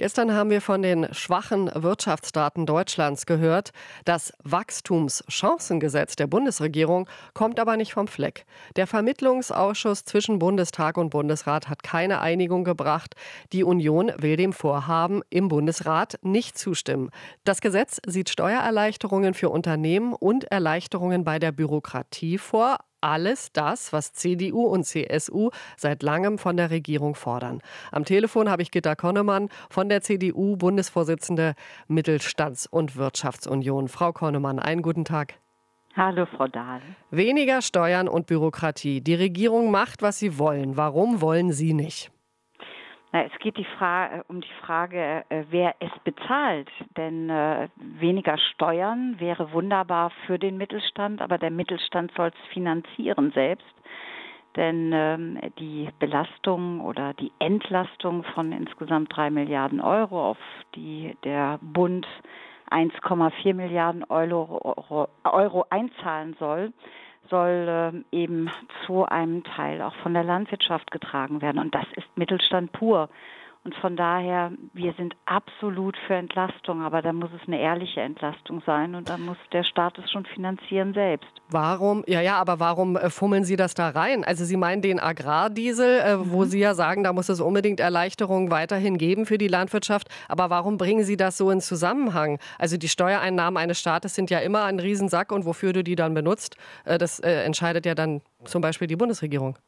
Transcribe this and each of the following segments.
Gestern haben wir von den schwachen Wirtschaftsdaten Deutschlands gehört. Das Wachstumschancengesetz der Bundesregierung kommt aber nicht vom Fleck. Der Vermittlungsausschuss zwischen Bundestag und Bundesrat hat keine Einigung gebracht. Die Union will dem Vorhaben im Bundesrat nicht zustimmen. Das Gesetz sieht Steuererleichterungen für Unternehmen und Erleichterungen bei der Bürokratie vor, alles das, was CDU und CSU seit langem von der Regierung fordern. Am Telefon habe ich Gitta Konnemann von der CDU, Bundesvorsitzende Mittelstands- und Wirtschaftsunion. Frau Konnemann, einen guten Tag. Hallo, Frau Dahl. Weniger Steuern und Bürokratie. Die Regierung macht, was sie wollen. Warum wollen Sie nicht? Na, es geht die Frage, um die Frage, äh, wer es bezahlt. Denn äh, weniger Steuern wäre wunderbar für den Mittelstand, aber der Mittelstand soll es finanzieren selbst. Denn ähm, die Belastung oder die Entlastung von insgesamt drei Milliarden Euro, auf die der Bund 1,4 Milliarden Euro, Euro einzahlen soll, soll äh, eben zu einem Teil auch von der Landwirtschaft getragen werden. Und das ist Mittelstand pur. Und von daher, wir sind absolut für Entlastung, aber da muss es eine ehrliche Entlastung sein und dann muss der Staat es schon finanzieren selbst. Warum, ja, ja, aber warum äh, fummeln Sie das da rein? Also Sie meinen den Agrardiesel, äh, mhm. wo Sie ja sagen, da muss es unbedingt Erleichterungen weiterhin geben für die Landwirtschaft. Aber warum bringen Sie das so in Zusammenhang? Also die Steuereinnahmen eines Staates sind ja immer ein Riesensack und wofür du die dann benutzt, äh, das äh, entscheidet ja dann zum Beispiel die Bundesregierung.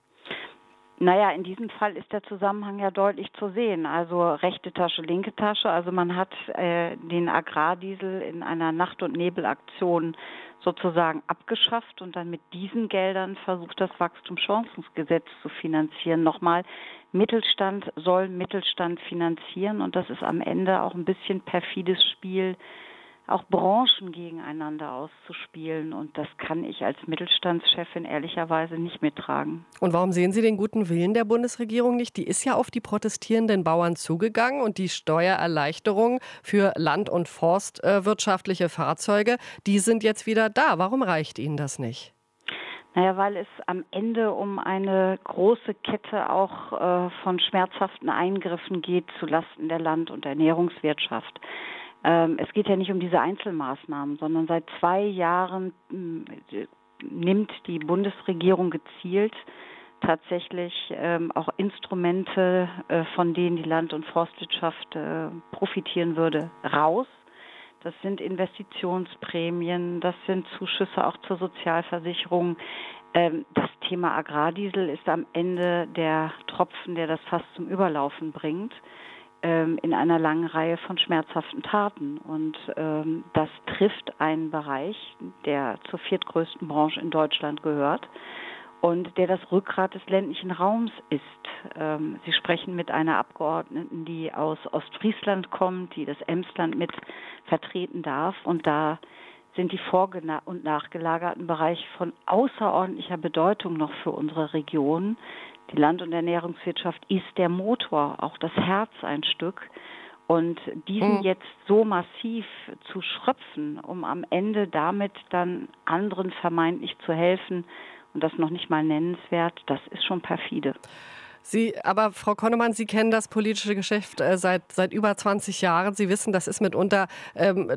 Naja, in diesem Fall ist der Zusammenhang ja deutlich zu sehen. Also rechte Tasche, linke Tasche. Also man hat äh, den Agrardiesel in einer Nacht- und Nebelaktion sozusagen abgeschafft und dann mit diesen Geldern versucht, das Wachstumschancengesetz zu finanzieren. Nochmal, Mittelstand soll Mittelstand finanzieren und das ist am Ende auch ein bisschen perfides Spiel auch Branchen gegeneinander auszuspielen. Und das kann ich als Mittelstandschefin ehrlicherweise nicht mittragen. Und warum sehen Sie den guten Willen der Bundesregierung nicht? Die ist ja auf die protestierenden Bauern zugegangen und die Steuererleichterung für land- und forstwirtschaftliche Fahrzeuge, die sind jetzt wieder da. Warum reicht Ihnen das nicht? Naja, weil es am Ende um eine große Kette auch äh, von schmerzhaften Eingriffen geht zulasten der Land- und Ernährungswirtschaft. Ähm, es geht ja nicht um diese Einzelmaßnahmen, sondern seit zwei Jahren äh, nimmt die Bundesregierung gezielt tatsächlich ähm, auch Instrumente, äh, von denen die Land- und Forstwirtschaft äh, profitieren würde, raus. Das sind Investitionsprämien, das sind Zuschüsse auch zur Sozialversicherung. Ähm, das Thema Agrardiesel ist am Ende der Tropfen, der das fast zum Überlaufen bringt ähm, in einer langen Reihe von schmerzhaften Taten. Und ähm, das trifft einen Bereich, der zur viertgrößten Branche in Deutschland gehört und der das Rückgrat des ländlichen Raums ist. Ähm, Sie sprechen mit einer Abgeordneten, die aus Ostfriesland kommt, die das Emsland mit vertreten darf. Und da sind die vor- und nachgelagerten Bereiche von außerordentlicher Bedeutung noch für unsere Region. Die Land- und Ernährungswirtschaft ist der Motor, auch das Herz ein Stück. Und diesen mhm. jetzt so massiv zu schröpfen, um am Ende damit dann anderen vermeintlich zu helfen und das noch nicht mal nennenswert, das ist schon perfide. Sie, aber Frau Konnemann, Sie kennen das politische Geschäft äh, seit, seit über 20 Jahren. Sie wissen, das ist mitunter, ähm,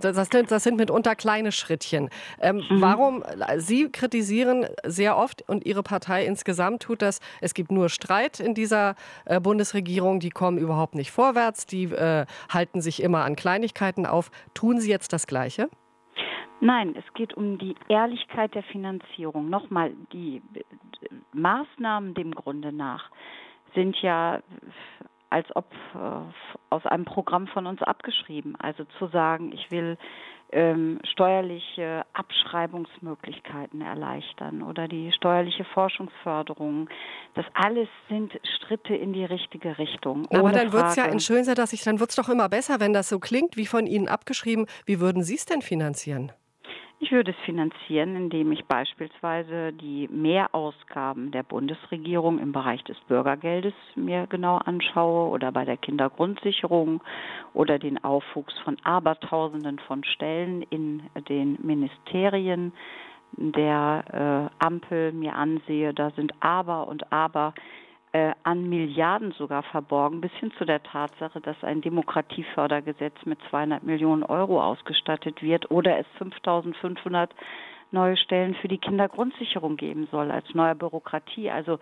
das, sind, das sind mitunter kleine Schrittchen. Ähm, mhm. Warum, Sie kritisieren sehr oft und Ihre Partei insgesamt tut das, es gibt nur Streit in dieser äh, Bundesregierung, die kommen überhaupt nicht vorwärts, die äh, halten sich immer an Kleinigkeiten auf. Tun Sie jetzt das Gleiche? Nein, es geht um die Ehrlichkeit der Finanzierung. Nochmal, die Maßnahmen dem Grunde nach sind ja als ob äh, aus einem Programm von uns abgeschrieben. Also zu sagen, ich will ähm, steuerliche Abschreibungsmöglichkeiten erleichtern oder die steuerliche Forschungsförderung. Das alles sind Schritte in die richtige Richtung. Aber dann wird es ja, entschuldigen Sie, dass ich, dann wird es doch immer besser, wenn das so klingt, wie von Ihnen abgeschrieben. Wie würden Sie es denn finanzieren? Ich würde es finanzieren, indem ich beispielsweise die Mehrausgaben der Bundesregierung im Bereich des Bürgergeldes mir genau anschaue oder bei der Kindergrundsicherung oder den Aufwuchs von Abertausenden von Stellen in den Ministerien der äh, Ampel mir ansehe. Da sind Aber und Aber äh, an Milliarden sogar verborgen, bis hin zu der Tatsache, dass ein Demokratiefördergesetz mit 200 Millionen Euro ausgestattet wird oder es 5500 neue Stellen für die Kindergrundsicherung geben soll als neue Bürokratie. Also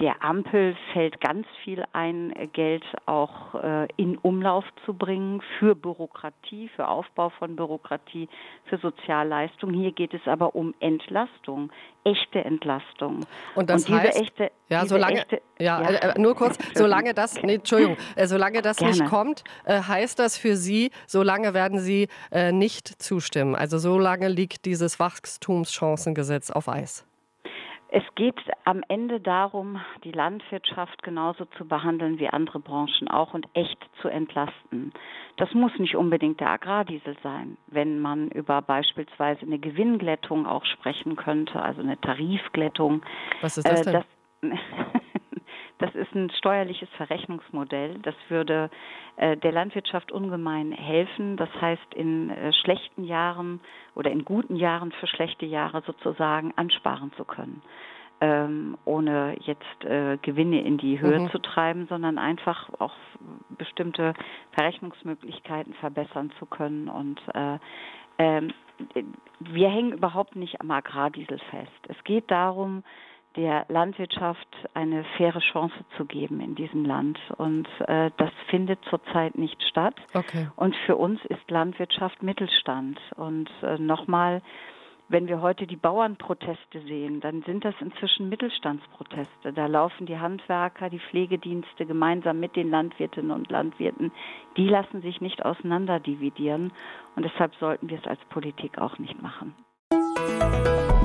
der Ampel fällt ganz viel ein, Geld auch äh, in Umlauf zu bringen für Bürokratie, für Aufbau von Bürokratie, für Sozialleistungen. Hier geht es aber um Entlastung, echte Entlastung. Und das Und heißt, echte, ja, solange, echte, ja, ja. Äh, nur kurz, solange das, nee, Entschuldigung, äh, solange das Gerne. nicht kommt, äh, heißt das für Sie, solange werden Sie äh, nicht zustimmen. Also solange liegt dieses Wachstumschancengesetz auf Eis. Es geht am Ende darum, die Landwirtschaft genauso zu behandeln wie andere Branchen auch und echt zu entlasten. Das muss nicht unbedingt der Agrardiesel sein. Wenn man über beispielsweise eine Gewinnglättung auch sprechen könnte, also eine Tarifglättung. Was ist das denn? Äh, das, Das ist ein steuerliches Verrechnungsmodell. Das würde äh, der Landwirtschaft ungemein helfen. Das heißt, in äh, schlechten Jahren oder in guten Jahren für schlechte Jahre sozusagen ansparen zu können. Ähm, ohne jetzt äh, Gewinne in die Höhe mhm. zu treiben, sondern einfach auch bestimmte Verrechnungsmöglichkeiten verbessern zu können. Und äh, ähm, wir hängen überhaupt nicht am Agrardiesel fest. Es geht darum, der Landwirtschaft eine faire Chance zu geben in diesem Land. Und äh, das findet zurzeit nicht statt. Okay. Und für uns ist Landwirtschaft Mittelstand. Und äh, nochmal, wenn wir heute die Bauernproteste sehen, dann sind das inzwischen Mittelstandsproteste. Da laufen die Handwerker, die Pflegedienste gemeinsam mit den Landwirtinnen und Landwirten. Die lassen sich nicht auseinanderdividieren. Und deshalb sollten wir es als Politik auch nicht machen.